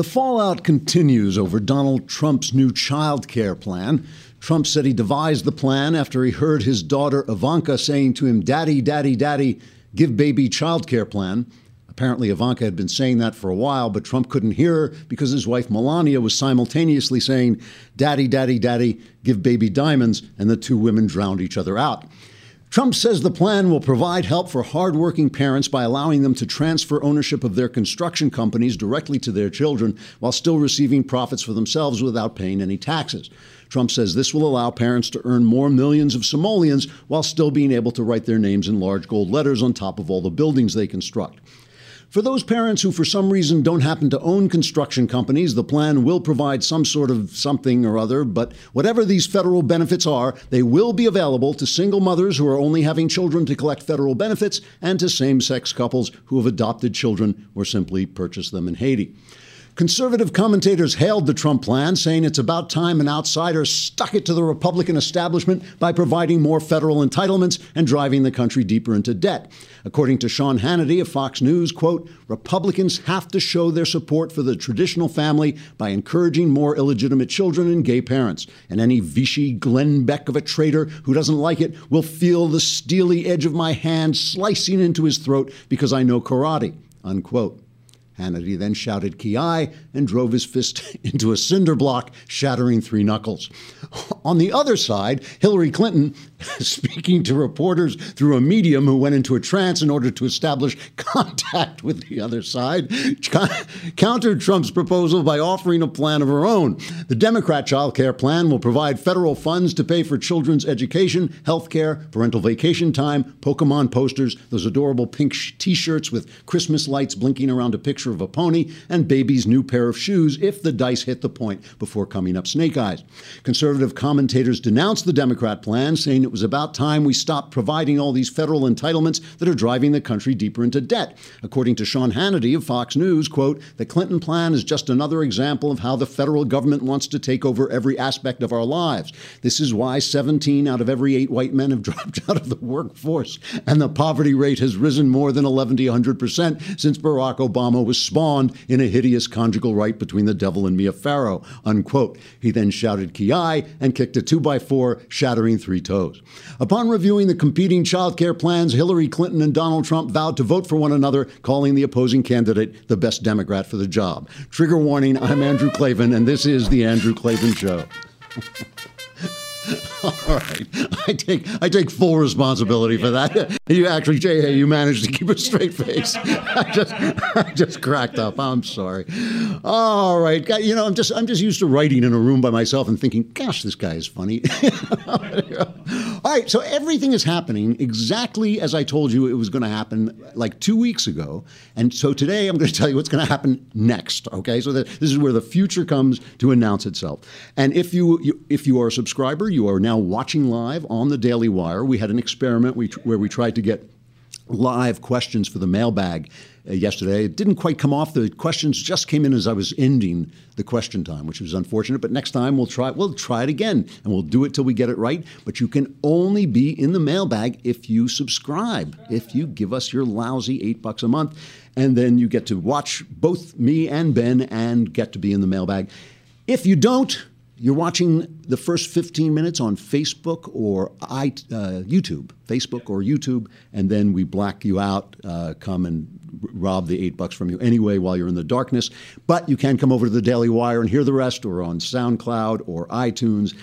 The fallout continues over Donald Trump's new child care plan. Trump said he devised the plan after he heard his daughter Ivanka saying to him, Daddy, Daddy, Daddy, give baby child care plan. Apparently, Ivanka had been saying that for a while, but Trump couldn't hear her because his wife Melania was simultaneously saying, Daddy, Daddy, Daddy, give baby diamonds, and the two women drowned each other out. Trump says the plan will provide help for hardworking parents by allowing them to transfer ownership of their construction companies directly to their children while still receiving profits for themselves without paying any taxes. Trump says this will allow parents to earn more millions of simoleons while still being able to write their names in large gold letters on top of all the buildings they construct. For those parents who, for some reason, don't happen to own construction companies, the plan will provide some sort of something or other. But whatever these federal benefits are, they will be available to single mothers who are only having children to collect federal benefits and to same sex couples who have adopted children or simply purchased them in Haiti. Conservative commentators hailed the Trump plan, saying it's about time an outsider stuck it to the Republican establishment by providing more federal entitlements and driving the country deeper into debt. According to Sean Hannity of Fox News, quote, Republicans have to show their support for the traditional family by encouraging more illegitimate children and gay parents. And any Vichy Glenn Beck of a traitor who doesn't like it will feel the steely edge of my hand slicing into his throat because I know karate, unquote. Hannity then shouted Ki and drove his fist into a cinder block, shattering three knuckles. On the other side, Hillary Clinton, speaking to reporters through a medium who went into a trance in order to establish contact with the other side, countered Trump's proposal by offering a plan of her own. The Democrat child care plan will provide federal funds to pay for children's education, health care, parental vacation time, Pokemon posters, those adorable pink t shirts with Christmas lights blinking around a picture of a pony and baby's new pair of shoes if the dice hit the point before coming up snake eyes. Conservative commentators denounced the Democrat plan, saying it was about time we stopped providing all these federal entitlements that are driving the country deeper into debt. According to Sean Hannity of Fox News, quote, the Clinton plan is just another example of how the federal government wants to take over every aspect of our lives. This is why 17 out of every eight white men have dropped out of the workforce, and the poverty rate has risen more than 11 to 100 percent since Barack Obama was spawned in a hideous conjugal right between the devil and Mia Farrow, unquote. He then shouted Ki and kicked a two by four, shattering three toes. Upon reviewing the competing child care plans, Hillary Clinton and Donald Trump vowed to vote for one another, calling the opposing candidate the best Democrat for the job. Trigger warning, I'm Andrew Klavan, and this is The Andrew Klavan Show. All right, I take I take full responsibility for that. You actually, Jay, you managed to keep a straight face. I just I just cracked up. I'm sorry. All right, you know, I'm just I'm just used to writing in a room by myself and thinking, gosh, this guy is funny. All right, so everything is happening exactly as I told you it was going to happen like two weeks ago, and so today I'm going to tell you what's going to happen next. Okay, so this is where the future comes to announce itself. And if you, you if you are a subscriber, you are now watching live on the Daily Wire. We had an experiment where we tried to get live questions for the mailbag uh, yesterday. It didn't quite come off. The questions just came in as I was ending the question time, which was unfortunate. But next time we'll try. We'll try it again, and we'll do it till we get it right. But you can only be in the mailbag if you subscribe. If you give us your lousy eight bucks a month, and then you get to watch both me and Ben and get to be in the mailbag. If you don't, you're watching the first 15 minutes on Facebook or I, uh, YouTube, Facebook or YouTube, and then we black you out, uh, come and rob the eight bucks from you anyway while you're in the darkness. But you can come over to the Daily Wire and hear the rest, or on SoundCloud or iTunes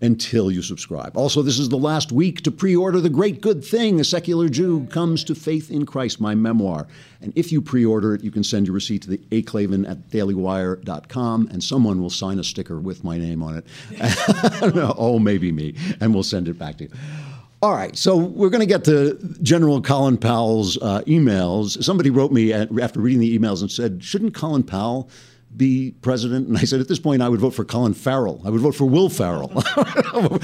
until you subscribe. Also, this is the last week to pre order The Great Good Thing A Secular Jew Comes to Faith in Christ, my memoir. And if you pre order it, you can send your receipt to the aklavan at dailywire.com, and someone will sign a sticker with my name on it. oh, maybe me, and we'll send it back to you. All right, so we're going to get to General Colin Powell's uh, emails. Somebody wrote me at, after reading the emails and said, Shouldn't Colin Powell? Be president? And I said, at this point, I would vote for Colin Farrell. I would vote for Will Ferrell,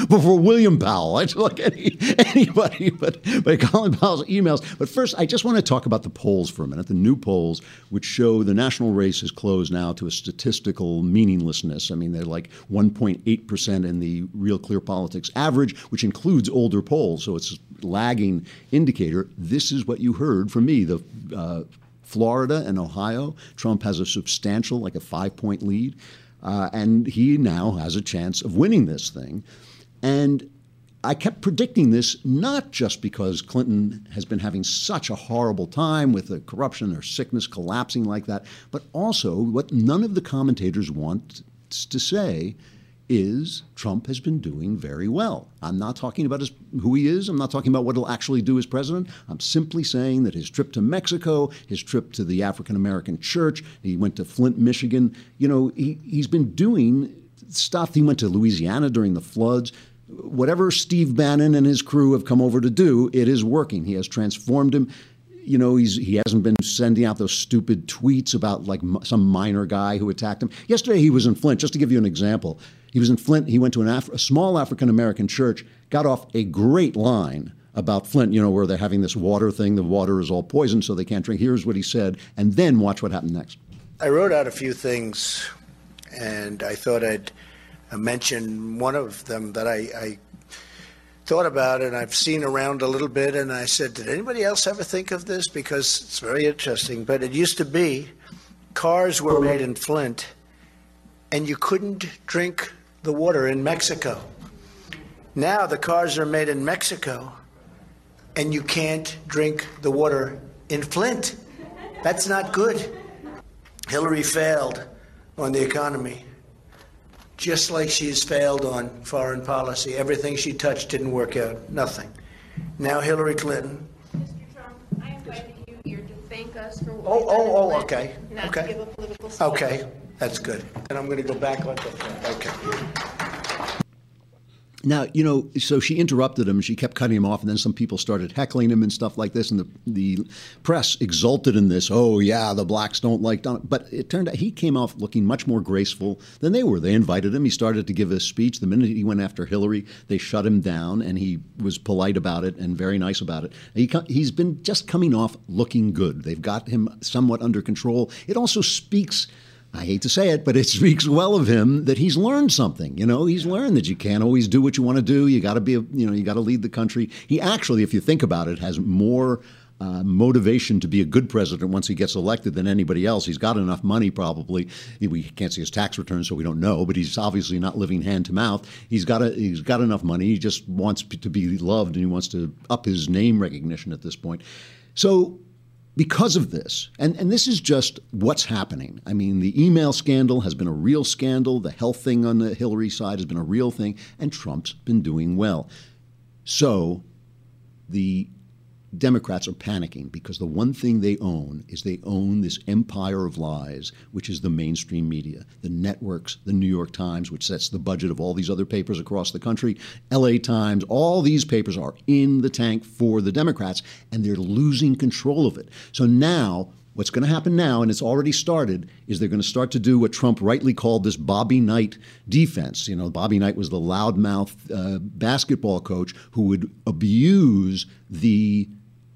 for William Powell. I'd like any, anybody but, but Colin Powell's emails. But first, I just want to talk about the polls for a minute. The new polls, which show the national race is closed now to a statistical meaninglessness. I mean, they're like 1.8% in the Real Clear Politics average, which includes older polls. So it's a lagging indicator. This is what you heard from me. The uh, Florida and Ohio, Trump has a substantial, like a five point lead. Uh, and he now has a chance of winning this thing. And I kept predicting this not just because Clinton has been having such a horrible time with the corruption or sickness collapsing like that, but also what none of the commentators want to say is Trump has been doing very well. I'm not talking about his, who he is. I'm not talking about what he'll actually do as president. I'm simply saying that his trip to Mexico, his trip to the African American church, he went to Flint, Michigan. You know, he, he's been doing stuff. He went to Louisiana during the floods whatever Steve Bannon and his crew have come over to do, it is working. He has transformed him. You know, he's he hasn't been sending out those stupid tweets about like some minor guy who attacked him. Yesterday he was in Flint. Just to give you an example, he was in Flint. He went to an Af- a small African American church, got off a great line about Flint. You know, where they're having this water thing. The water is all poisoned, so they can't drink. Here's what he said, and then watch what happened next. I wrote out a few things, and I thought I'd uh, mention one of them that I, I thought about and I've seen around a little bit. And I said, Did anybody else ever think of this? Because it's very interesting. But it used to be cars were made in Flint and you couldn't drink the water in Mexico. Now the cars are made in Mexico and you can't drink the water in Flint. That's not good. Hillary failed on the economy just like she's failed on foreign policy. Everything she touched didn't work out. Nothing. Now Hillary Clinton. Mr. Trump, I invited you here to thank us for what Oh, oh, oh, okay, okay. to give a political. Okay, that's good. And I'm going to go back on the, okay. Now, you know, so she interrupted him. She kept cutting him off, and then some people started heckling him and stuff like this. And the, the press exulted in this. Oh, yeah, the blacks don't like Donald. But it turned out he came off looking much more graceful than they were. They invited him. He started to give a speech. The minute he went after Hillary, they shut him down, and he was polite about it and very nice about it. He, he's been just coming off looking good. They've got him somewhat under control. It also speaks I hate to say it, but it speaks well of him that he's learned something. You know, he's learned that you can't always do what you want to do. You got to be, a, you know, you got to lead the country. He actually, if you think about it, has more uh, motivation to be a good president once he gets elected than anybody else. He's got enough money, probably. We can't see his tax returns, so we don't know. But he's obviously not living hand to mouth. He's got a, he's got enough money. He just wants to be loved, and he wants to up his name recognition at this point. So because of this, and, and this is just what's happening. I mean, the email scandal has been a real scandal. The health thing on the Hillary side has been a real thing, and Trump's been doing well. So the Democrats are panicking because the one thing they own is they own this empire of lies, which is the mainstream media, the networks, the New York Times, which sets the budget of all these other papers across the country, LA Times, all these papers are in the tank for the Democrats, and they're losing control of it. So now, What's going to happen now, and it's already started, is they're going to start to do what Trump rightly called this Bobby Knight defense. You know, Bobby Knight was the loudmouth uh, basketball coach who would abuse the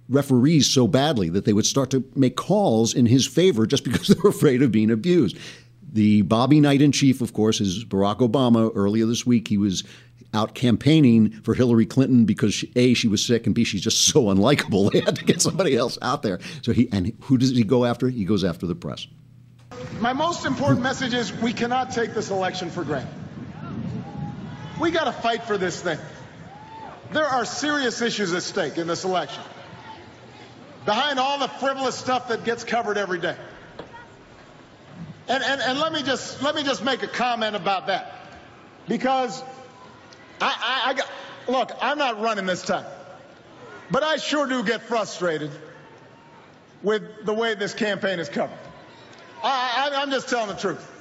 referees so badly that they would start to make calls in his favor just because they were afraid of being abused. The Bobby Knight in chief, of course, is Barack Obama. Earlier this week, he was out campaigning for Hillary Clinton because she, a she was sick and b she's just so unlikable. They had to get somebody else out there. So he and who does he go after? He goes after the press. My most important message is we cannot take this election for granted. We got to fight for this thing. There are serious issues at stake in this election behind all the frivolous stuff that gets covered every day. And, and, and let me just let me just make a comment about that. Because I, I, I got, look, I'm not running this time. But I sure do get frustrated with the way this campaign is covered. I, I'm just telling the truth.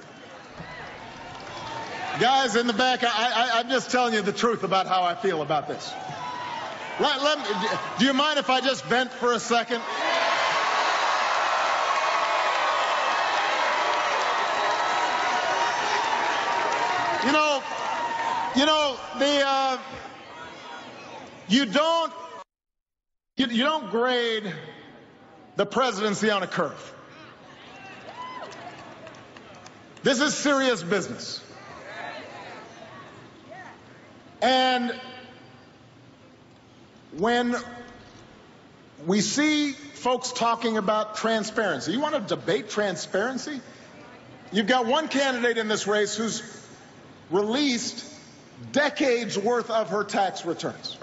Guys in the back, I, I, I'm just telling you the truth about how I feel about this. Let, let me, do you mind if I just vent for a second? You know, you know the uh, you don't you, you don't grade the presidency on a curve. This is serious business. And when we see folks talking about transparency. You want to debate transparency? You've got one candidate in this race who's released decades worth of her tax returns.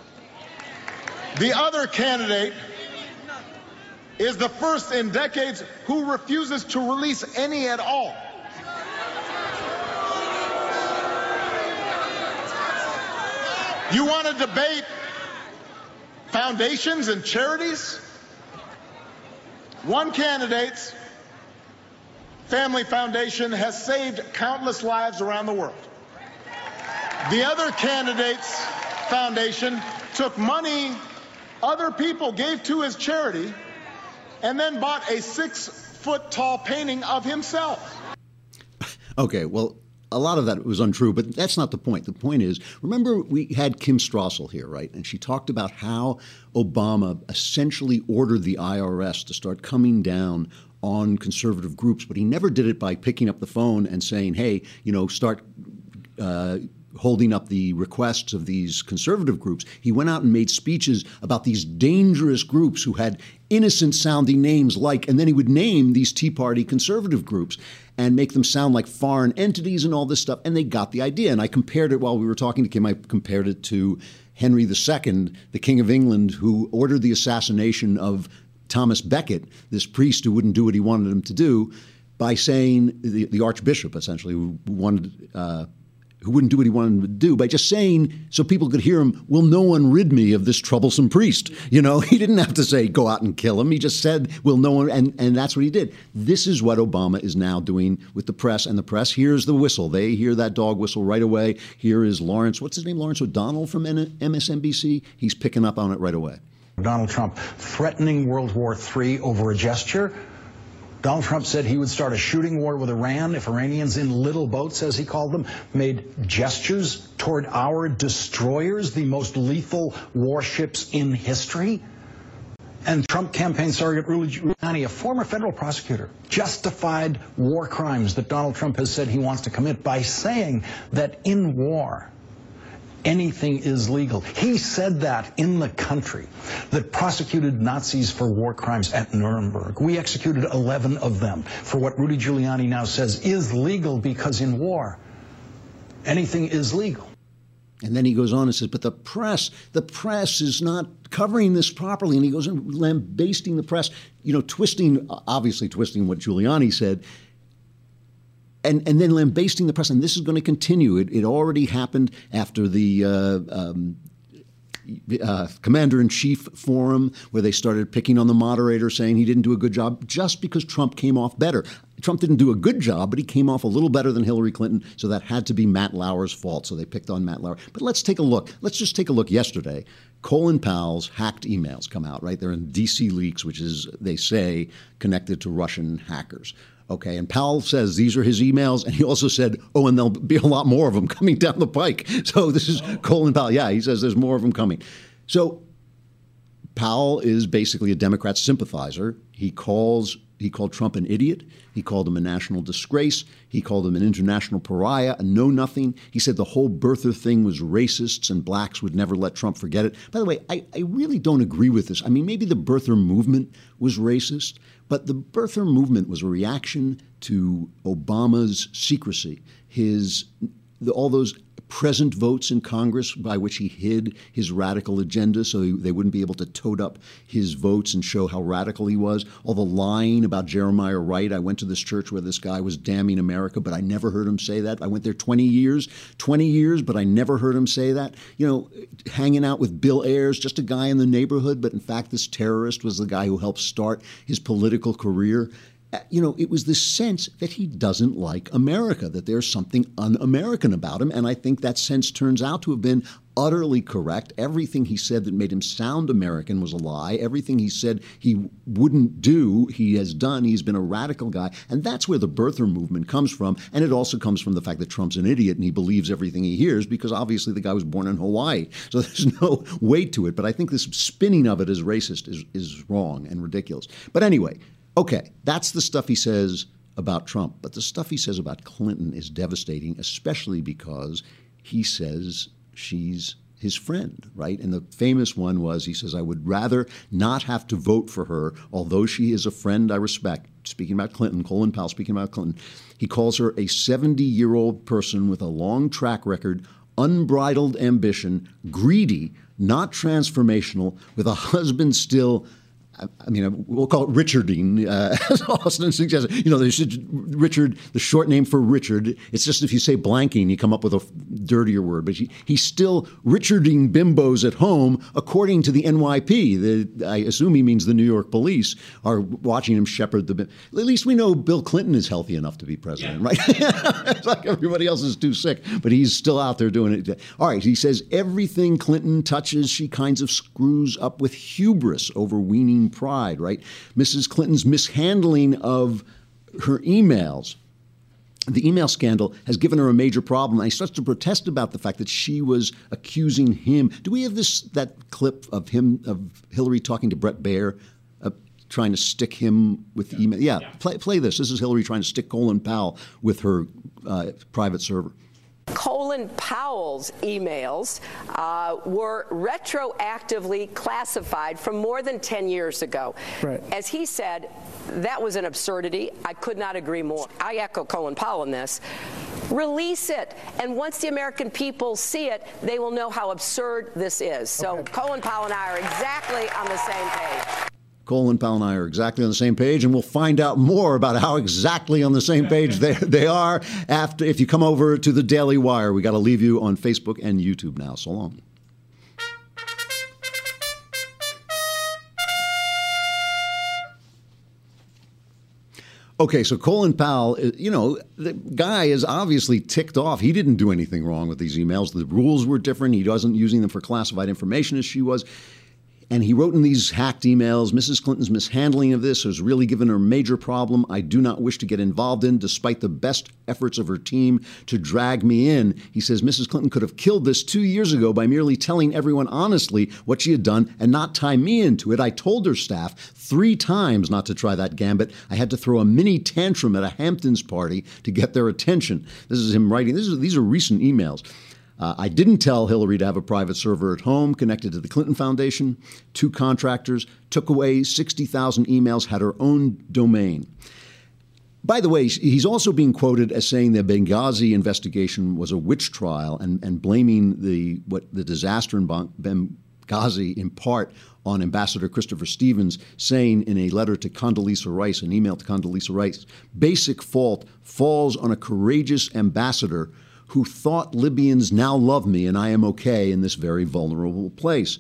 The other candidate is the first in decades who refuses to release any at all. You want to debate foundations and charities? One candidate's family foundation has saved countless lives around the world. The other candidate's foundation took money other people gave to his charity and then bought a six foot tall painting of himself. Okay, well, a lot of that was untrue, but that's not the point. The point is, remember we had Kim Strassel here, right? And she talked about how Obama essentially ordered the IRS to start coming down on conservative groups, but he never did it by picking up the phone and saying, "Hey, you know, start." Uh, holding up the requests of these conservative groups. He went out and made speeches about these dangerous groups who had innocent sounding names like, and then he would name these Tea Party conservative groups and make them sound like foreign entities and all this stuff. And they got the idea. And I compared it while we were talking to Kim, I compared it to Henry II, the King of England, who ordered the assassination of Thomas Becket, this priest who wouldn't do what he wanted him to do, by saying, the, the Archbishop essentially, who wanted. Uh, who wouldn't do what he wanted to do by just saying so people could hear him, Will no one rid me of this troublesome priest? You know, he didn't have to say, Go out and kill him. He just said, Will no one, and, and that's what he did. This is what Obama is now doing with the press, and the press hears the whistle. They hear that dog whistle right away. Here is Lawrence, what's his name? Lawrence O'Donnell from MSNBC. He's picking up on it right away. Donald Trump threatening World War III over a gesture Donald Trump said he would start a shooting war with Iran if Iranians in little boats, as he called them, made gestures toward our destroyers, the most lethal warships in history. And Trump campaign Rudy Giuliani, a former federal prosecutor, justified war crimes that Donald Trump has said he wants to commit by saying that in war, anything is legal. He said that in the country that prosecuted Nazis for war crimes at Nuremberg. We executed 11 of them for what Rudy Giuliani now says is legal because in war, anything is legal. And then he goes on and says, but the press, the press is not covering this properly. And he goes and lambasting the press, you know, twisting, obviously twisting what Giuliani said and and then lambasting the press. And this is going to continue. It, it already happened after the. Uh, um, uh, commander in chief forum where they started picking on the moderator saying he didn't do a good job just because Trump came off better. Trump didn't do a good job, but he came off a little better than Hillary Clinton, so that had to be Matt Lauer's fault. So they picked on Matt Lauer. But let's take a look. Let's just take a look yesterday. Colin Powell's hacked emails come out, right? They're in DC leaks, which is, they say, connected to Russian hackers. Okay, and Powell says these are his emails, and he also said, "Oh, and there'll be a lot more of them coming down the pike." So this is oh. Colin Powell. Yeah, he says there's more of them coming. So Powell is basically a Democrat sympathizer. He calls he called Trump an idiot. He called him a national disgrace. He called him an international pariah, a know nothing. He said the whole birther thing was racists and blacks would never let Trump forget it. By the way, I, I really don't agree with this. I mean, maybe the birther movement was racist, but the birther movement was a reaction to Obama's secrecy, his all those present votes in Congress by which he hid his radical agenda so they wouldn't be able to tote up his votes and show how radical he was. All the lying about Jeremiah Wright. I went to this church where this guy was damning America, but I never heard him say that. I went there 20 years, 20 years, but I never heard him say that. You know, hanging out with Bill Ayers, just a guy in the neighborhood, but in fact, this terrorist was the guy who helped start his political career you know, it was this sense that he doesn't like America, that there's something un American about him. And I think that sense turns out to have been utterly correct. Everything he said that made him sound American was a lie. Everything he said he wouldn't do, he has done. He's been a radical guy. And that's where the birther movement comes from. And it also comes from the fact that Trump's an idiot and he believes everything he hears because obviously the guy was born in Hawaii. So there's no weight to it. But I think this spinning of it as racist is, is wrong and ridiculous. But anyway, Okay, that's the stuff he says about Trump. But the stuff he says about Clinton is devastating, especially because he says she's his friend, right? And the famous one was he says, I would rather not have to vote for her, although she is a friend I respect. Speaking about Clinton, Colin Powell speaking about Clinton, he calls her a 70 year old person with a long track record, unbridled ambition, greedy, not transformational, with a husband still I mean, we'll call it Richarding, uh, as Austin suggested. You know, there's Richard, the short name for Richard. It's just if you say blanking, you come up with a dirtier word. But he, he's still Richarding bimbos at home, according to the NYP. The, I assume he means the New York police are watching him shepherd the. At least we know Bill Clinton is healthy enough to be president, yeah. right? it's like everybody else is too sick, but he's still out there doing it. All right, he says everything Clinton touches, she kinds of screws up with hubris, overweening pride, right? Mrs. Clinton's mishandling of her emails. The email scandal has given her a major problem. And he starts to protest about the fact that she was accusing him. Do we have this that clip of him of Hillary talking to Bret Baier, uh, trying to stick him with email? Yeah, yeah, Play, play this. This is Hillary trying to stick Colin Powell with her uh, private server. Colin Powell's emails uh, were retroactively classified from more than 10 years ago. Right. As he said, that was an absurdity. I could not agree more. I echo Colin Powell in this. Release it. And once the American people see it, they will know how absurd this is. So okay. Colin Powell and I are exactly on the same page. Colin Powell and I are exactly on the same page, and we'll find out more about how exactly on the same page they, they are after if you come over to the Daily Wire. We got to leave you on Facebook and YouTube now. So long. Okay, so Colin Powell, uh, you know, the guy is obviously ticked off. He didn't do anything wrong with these emails. The rules were different. He wasn't using them for classified information as she was. And he wrote in these hacked emails Mrs. Clinton's mishandling of this has really given her a major problem I do not wish to get involved in, despite the best efforts of her team to drag me in. He says Mrs. Clinton could have killed this two years ago by merely telling everyone honestly what she had done and not tie me into it. I told her staff three times not to try that gambit. I had to throw a mini tantrum at a Hamptons party to get their attention. This is him writing. This is, these are recent emails. Uh, I didn't tell Hillary to have a private server at home connected to the Clinton Foundation. Two contractors took away 60,000 emails, had her own domain. By the way, he's also being quoted as saying the Benghazi investigation was a witch trial and, and blaming the what the disaster in Benghazi in part on Ambassador Christopher Stevens, saying in a letter to Condoleezza Rice, an email to Condoleezza Rice, basic fault falls on a courageous ambassador who thought Libyans now love me and I am okay in this very vulnerable place.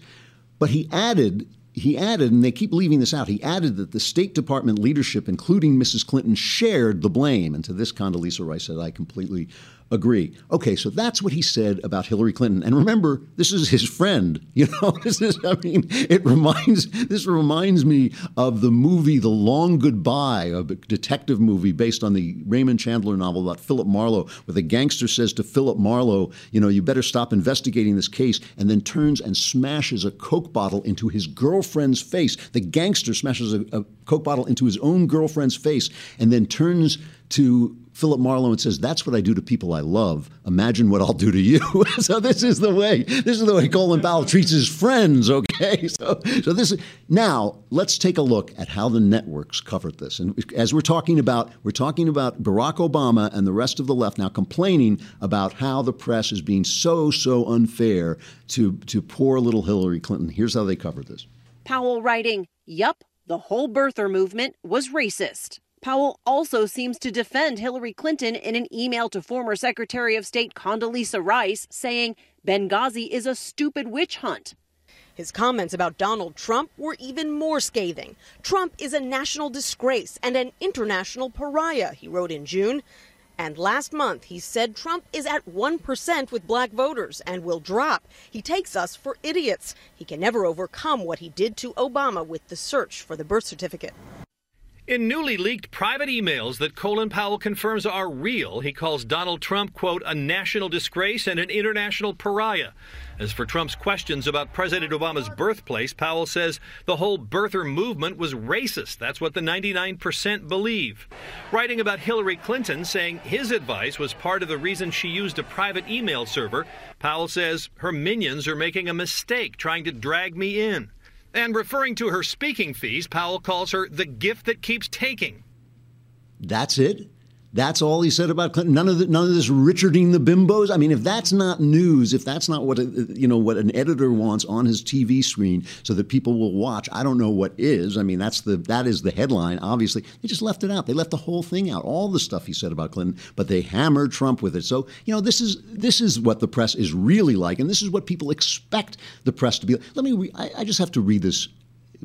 But he added, he added, and they keep leaving this out, he added that the State Department leadership, including Mrs. Clinton, shared the blame. And to this, Condoleezza Rice said, I completely agree. Okay, so that's what he said about Hillary Clinton. And remember, this is his friend. You know, this is I mean, it reminds this reminds me of the movie The Long Goodbye, a detective movie based on the Raymond Chandler novel about Philip Marlowe, where the gangster says to Philip Marlowe, you know, you better stop investigating this case, and then turns and smashes a Coke bottle into his girlfriend's face. The gangster smashes a, a Coke bottle into his own girlfriend's face and then turns to Philip Marlowe and says, "That's what I do to people I love. Imagine what I'll do to you." so this is the way. This is the way Colin Powell treats his friends. Okay, so so this is now. Let's take a look at how the networks covered this. And as we're talking about, we're talking about Barack Obama and the rest of the left now complaining about how the press is being so so unfair to to poor little Hillary Clinton. Here's how they covered this. Powell writing, "Yup, the whole birther movement was racist." Powell also seems to defend Hillary Clinton in an email to former Secretary of State Condoleezza Rice, saying Benghazi is a stupid witch hunt. His comments about Donald Trump were even more scathing. Trump is a national disgrace and an international pariah, he wrote in June. And last month, he said Trump is at 1% with black voters and will drop. He takes us for idiots. He can never overcome what he did to Obama with the search for the birth certificate. In newly leaked private emails that Colin Powell confirms are real, he calls Donald Trump, quote, a national disgrace and an international pariah. As for Trump's questions about President Obama's birthplace, Powell says the whole birther movement was racist. That's what the 99% believe. Writing about Hillary Clinton, saying his advice was part of the reason she used a private email server, Powell says her minions are making a mistake trying to drag me in. And referring to her speaking fees, Powell calls her the gift that keeps taking. That's it? That's all he said about Clinton. None of the, none of this Richarding the bimbos. I mean, if that's not news, if that's not what a, you know what an editor wants on his TV screen so that people will watch, I don't know what is. I mean, that's the that is the headline. Obviously, they just left it out. They left the whole thing out, all the stuff he said about Clinton, but they hammered Trump with it. So you know, this is this is what the press is really like, and this is what people expect the press to be. Let me. Re- I, I just have to read this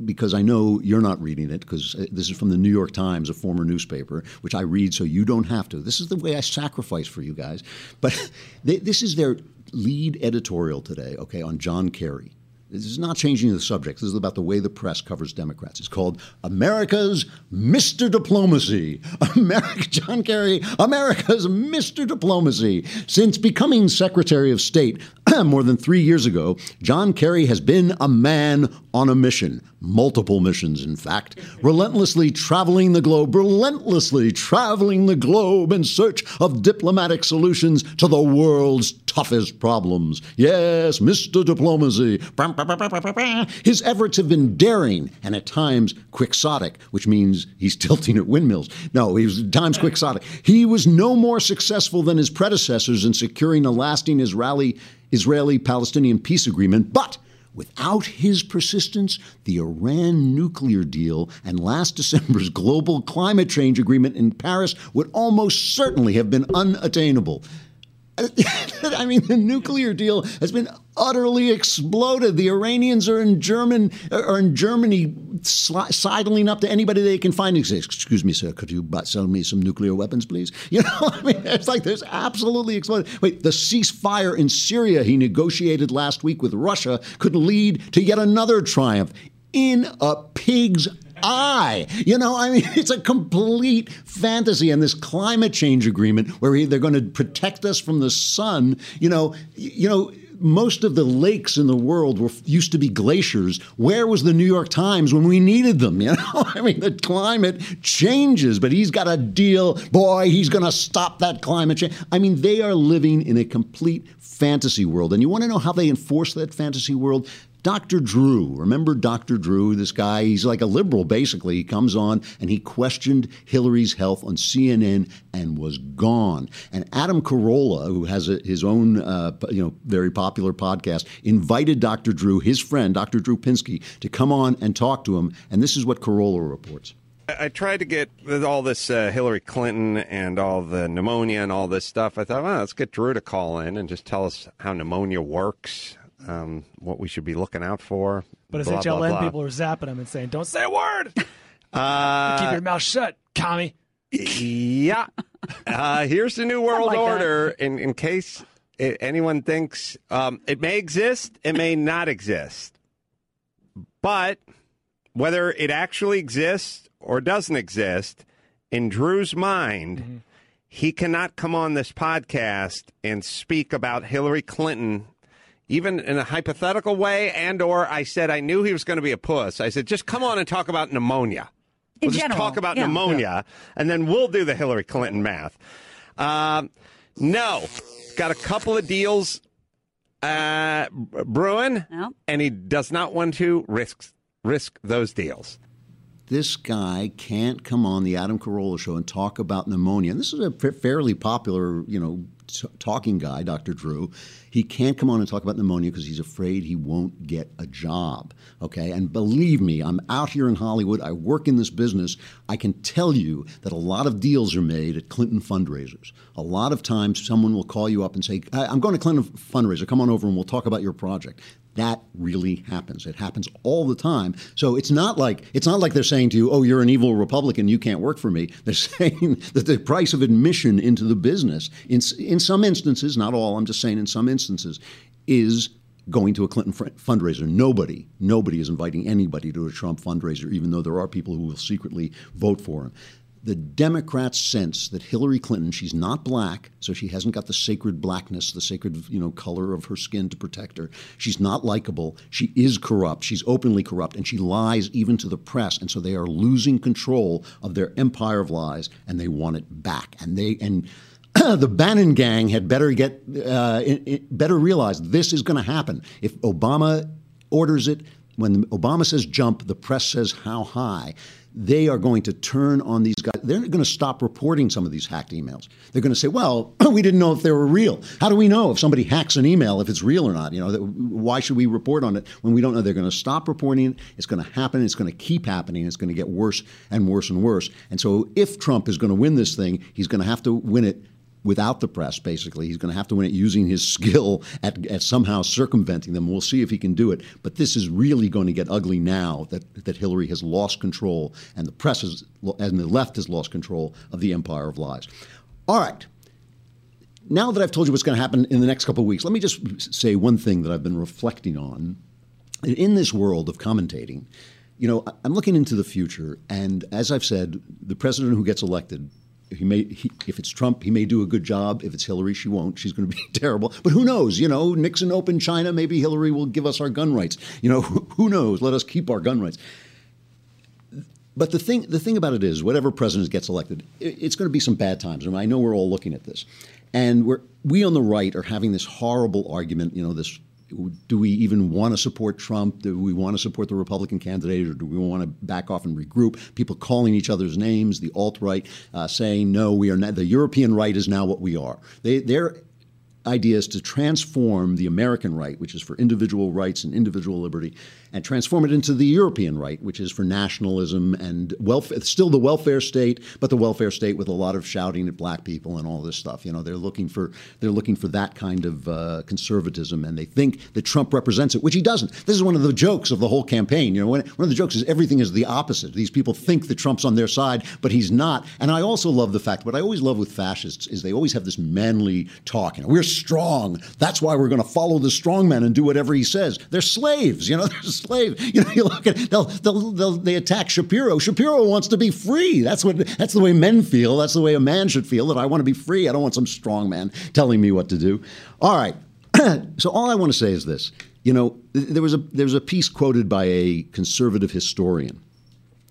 because I know you're not reading it because uh, this is from the New York Times, a former newspaper, which I read so you don't have to. This is the way I sacrifice for you guys. But they, this is their lead editorial today, okay, on John Kerry. This is not changing the subject. This is about the way the press covers Democrats. It's called America's Mr. Diplomacy. America, John Kerry, America's Mr. Diplomacy. Since becoming Secretary of State more than three years ago, John Kerry has been a man on a mission. Multiple missions, in fact. Relentlessly traveling the globe, relentlessly traveling the globe in search of diplomatic solutions to the world's toughest problems. Yes, Mr. Diplomacy. His efforts have been daring and at times quixotic, which means he's tilting at windmills. No, he was at times quixotic. He was no more successful than his predecessors in securing a lasting Israeli Palestinian peace agreement, but Without his persistence, the Iran nuclear deal and last December's global climate change agreement in Paris would almost certainly have been unattainable. I mean, the nuclear deal has been utterly exploded. The Iranians are in German are in Germany sidling up to anybody they can find. Excuse me, sir, could you sell me some nuclear weapons, please? You know, I mean, it's like there's absolutely exploded. Wait, the ceasefire in Syria he negotiated last week with Russia could lead to yet another triumph in a pig's eye. You know, I mean, it's a complete fantasy. And this climate change agreement, where they're going to protect us from the sun, you know, you know most of the lakes in the world were used to be glaciers. Where was the New York Times when we needed them? You know, I mean, the climate changes, but he's got a deal. Boy, he's going to stop that climate change. I mean, they are living in a complete fantasy world. And you want to know how they enforce that fantasy world? Dr. Drew, remember Dr. Drew, this guy, he's like a liberal basically. He comes on and he questioned Hillary's health on CNN and was gone. And Adam Carolla, who has a, his own, uh, you know, very popular podcast, invited Dr. Drew, his friend, Dr. Drew Pinsky, to come on and talk to him. And this is what Carolla reports. I tried to get all this uh, Hillary Clinton and all the pneumonia and all this stuff. I thought, well, let's get Drew to call in and just tell us how pneumonia works um, what we should be looking out for. But as blah, HLN blah, blah. people are zapping him and saying, "Don't say a word. Uh, Keep your mouth shut, commie." yeah. Uh, here's the new world like order. In in case it, anyone thinks um, it may exist, it may not exist, but whether it actually exists or doesn't exist, in Drew's mind. Mm-hmm. He cannot come on this podcast and speak about Hillary Clinton even in a hypothetical way, and or I said I knew he was going to be a puss. I said, just come on and talk about pneumonia. We'll just talk about yeah. pneumonia, yeah. and then we'll do the Hillary Clinton math. Um, no, got a couple of deals uh, brewing, no. and he does not want to risk risk those deals this guy can't come on the Adam Carolla show and talk about pneumonia. And this is a fairly popular, you know, t- talking guy, Dr. Drew. He can't come on and talk about pneumonia because he's afraid he won't get a job. Okay. And believe me, I'm out here in Hollywood. I work in this business. I can tell you that a lot of deals are made at Clinton fundraisers. A lot of times someone will call you up and say, I'm going to Clinton fundraiser. Come on over and we'll talk about your project. That really happens. It happens all the time. So it's not like it's not like they're saying to you, "Oh, you're an evil Republican. You can't work for me." They're saying that the price of admission into the business, in in some instances, not all, I'm just saying in some instances, is going to a Clinton fundraiser. Nobody, nobody is inviting anybody to a Trump fundraiser, even though there are people who will secretly vote for him the Democrats sense that Hillary Clinton, she's not black, so she hasn't got the sacred blackness, the sacred you know color of her skin to protect her. She's not likable. She is corrupt. She's openly corrupt, and she lies even to the press. And so they are losing control of their empire of lies, and they want it back. And they and the Bannon gang had better get uh, it, it better realize this is going to happen if Obama orders it. When Obama says jump, the press says how high they are going to turn on these guys. They're going to stop reporting some of these hacked emails. They're going to say, "Well, we didn't know if they were real. How do we know if somebody hacks an email if it's real or not? You know, why should we report on it when we don't know?" They're going to stop reporting it. It's going to happen. It's going to keep happening. It's going to get worse and worse and worse. And so, if Trump is going to win this thing, he's going to have to win it without the press, basically. He's going to have to win it using his skill at, at, somehow circumventing them. We'll see if he can do it. But this is really going to get ugly now that, that Hillary has lost control and the press has, and the left has lost control of the empire of lies. All right. Now that I've told you what's going to happen in the next couple of weeks, let me just say one thing that I've been reflecting on. In this world of commentating, you know, I'm looking into the future, and as I've said, the president who gets elected he may he, if it's Trump, he may do a good job. If it's Hillary, she won't. She's going to be terrible. But who knows? You know, Nixon opened China. Maybe Hillary will give us our gun rights. You know, who knows? Let us keep our gun rights. But the thing the thing about it is, whatever president gets elected, it's going to be some bad times. I, mean, I know we're all looking at this, and we're we on the right are having this horrible argument. You know, this do we even want to support Trump? Do we want to support the Republican candidate, or do we want to back off and regroup? People calling each other's names, the alt right uh, saying, "No, we are not." The European right is now what we are. They, they're idea is to transform the American right, which is for individual rights and individual liberty, and transform it into the European right, which is for nationalism and welfare, still the welfare state, but the welfare state with a lot of shouting at black people and all this stuff. You know, they're looking for they're looking for that kind of uh, conservatism, and they think that Trump represents it, which he doesn't. This is one of the jokes of the whole campaign. You know, one, of the jokes is everything is the opposite. These people think that Trump's on their side, but he's not. And I also love the fact, what I always love with fascists is they always have this manly talk. You know, we're strong. That's why we're going to follow the strong man and do whatever he says. They're slaves. You know, they're. You know, you look at they'll, they'll, they'll, they attack Shapiro. Shapiro wants to be free. That's what that's the way men feel. That's the way a man should feel. That I want to be free. I don't want some strong man telling me what to do. All right. so all I want to say is this. You know, there was a there was a piece quoted by a conservative historian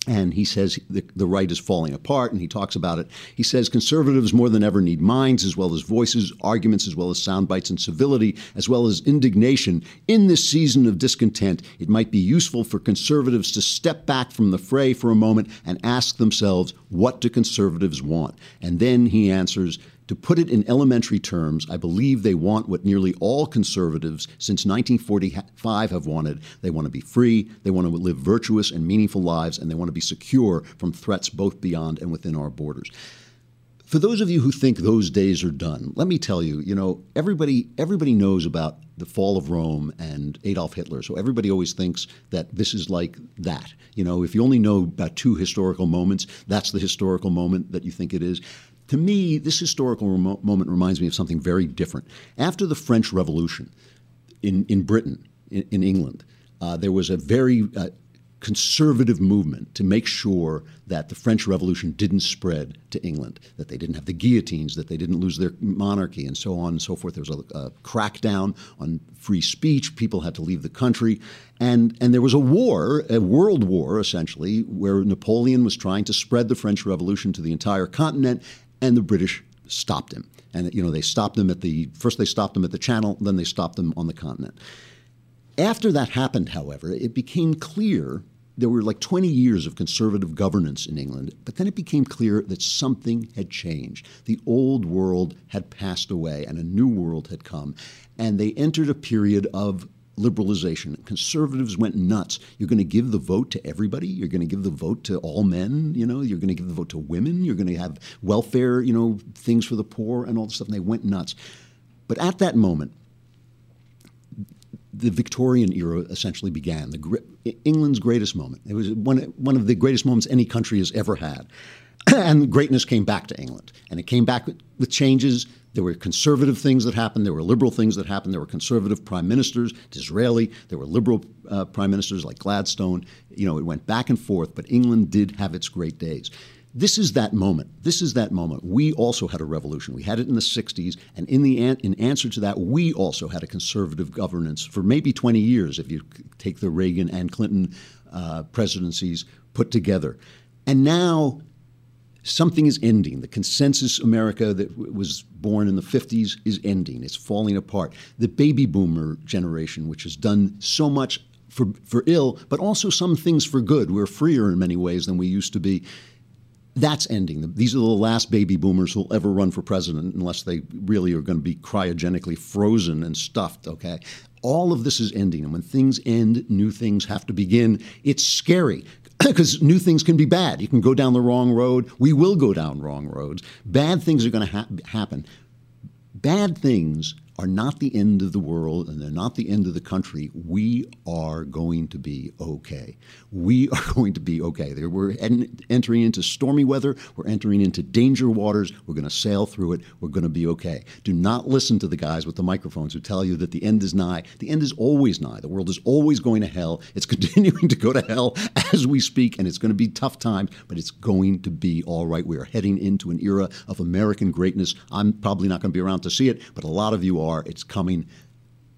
and he says the, the, right is falling apart, and he talks about it. He says conservatives more than ever need minds as well as voices, arguments as well as sound bites, and civility as well as indignation. In this season of discontent, it might be useful for conservatives to step back from the fray for a moment and ask themselves, what do conservatives want? And then he answers, to put it in elementary terms, I believe they want what nearly all conservatives since 1945 have wanted. They want to be free, they want to live virtuous and meaningful lives, and they want to be secure from threats both beyond and within our borders. For those of you who think those days are done, let me tell you, you know, everybody everybody knows about the fall of Rome and Adolf Hitler. So everybody always thinks that this is like that. You know, if you only know about two historical moments, that's the historical moment that you think it is. To me, this historical remo- moment reminds me of something very different. After the French Revolution in, in Britain, in, in England, uh, there was a very uh, conservative movement to make sure that the French Revolution didn't spread to England, that they didn't have the guillotines, that they didn't lose their monarchy, and so on and so forth. There was a, a crackdown on free speech. People had to leave the country. And, and there was a war, a world war essentially, where Napoleon was trying to spread the French Revolution to the entire continent and the British stopped him. And you know they stopped him at the first they stopped him at the Channel, then they stopped him on the continent. After that happened, however, it became clear there were like 20 years of conservative governance in England, but then it became clear that something had changed. The old world had passed away and a new world had come. And they entered a period of liberalization. Conservatives went nuts. You're going to give the vote to everybody. You're going to give the vote to all men. You know, you're going to give the vote to women. You're going to have welfare, you know, things for the poor and all this stuff. And they went nuts. But at that moment, the Victorian era essentially began. The, England's greatest moment. It was one, one of the greatest moments any country has ever had. and greatness came back to England. And it came back with, with, changes. There were conservative things that happened. There were liberal things that happened. There were conservative prime ministers, Disraeli. There were liberal uh, prime ministers like Gladstone. You know, it went back and forth, but England did have its great days. This is that moment. This is that moment. We also had a revolution. We had it in the 60s, and in the an- in answer to that, we also had a conservative governance for maybe 20 years if you take the Reagan and Clinton uh, presidencies put together. And now something is ending. The consensus America that was born in the 50s is ending. It's falling apart. The baby boomer generation, which has done so much for, for ill, but also some things for good. We're freer in many ways than we used to be. That's ending. These are the last baby boomers who'll ever run for president unless they really are going to be cryogenically frozen and stuffed, okay? All of this is ending. And when things end, new things have to begin. It's scary because new things can be bad. You can go down the wrong road. We will go down wrong roads. Bad things are going to ha- happen. Bad things are not the end of the world and they're not the end of the country. We are going to be okay. We are going to be okay. We're entering into stormy weather. We're entering into danger waters. We're going to sail through it. We're going to be okay. Do not listen to the guys with the microphones who tell you that the end is nigh. The end is always nigh. The world is always going to hell. It's continuing to go to hell as we speak, and it's going to be tough times, but it's going to be all right. We are heading into an era of American greatness. I'm probably not going to be around to see it, but a lot of you are It's coming.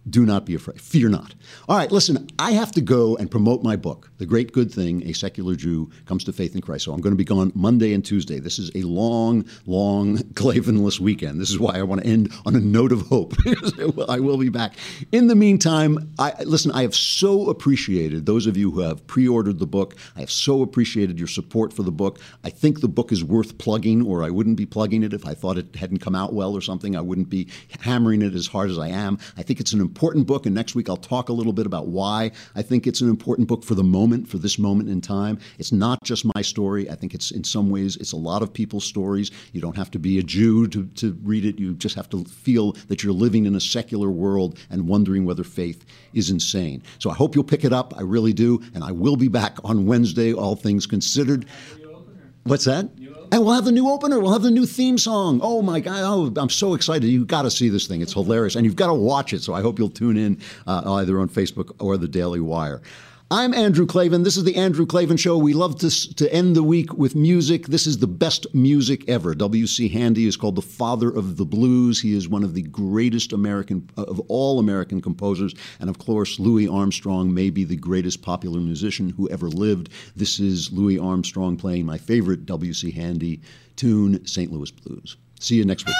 Do not be afraid. Fear not. All right, listen, I have to go and promote my book, The Great Good Thing A Secular Jew Comes to Faith in Christ. So I'm going to be gone Monday and Tuesday. This is a long, long Klavanless weekend. This is why I want to end on a note of hope. I will be back. In the meantime, I, listen, I have so appreciated those of you who have pre ordered the book. I have so appreciated your support for the book. I think the book is worth plugging, or I wouldn't be plugging it if I thought it hadn't come out well or something. I wouldn't be hammering it as hard as I am. I think it's an important important book, and next week I'll talk a little bit about why I think it's an important book for the moment, for this moment in time. It's not just my story. I think it's in some ways it's a lot of people's stories. You don't have to be a Jew to, to read it. You just have to feel that you're living in a secular world and wondering whether faith is insane. So I hope you'll pick it up. I really do, and I will be back on Wednesday, all things considered. What's that? And we'll have the new opener. We'll have the new theme song. Oh my God! Oh, I'm so excited! You've got to see this thing. It's hilarious, and you've got to watch it. So I hope you'll tune in uh, either on Facebook or the Daily Wire. I'm Andrew Klavan. This is the Andrew Klavan Show. We love to, to end the week with music. This is the best music ever. W.C. Handy is called the father of the blues. He is one of the greatest American, uh, of all American composers. And of course, Louis Armstrong may be the greatest popular musician who ever lived. This is Louis Armstrong playing my favorite W.C. Handy tune, St. Louis Blues. See you next week.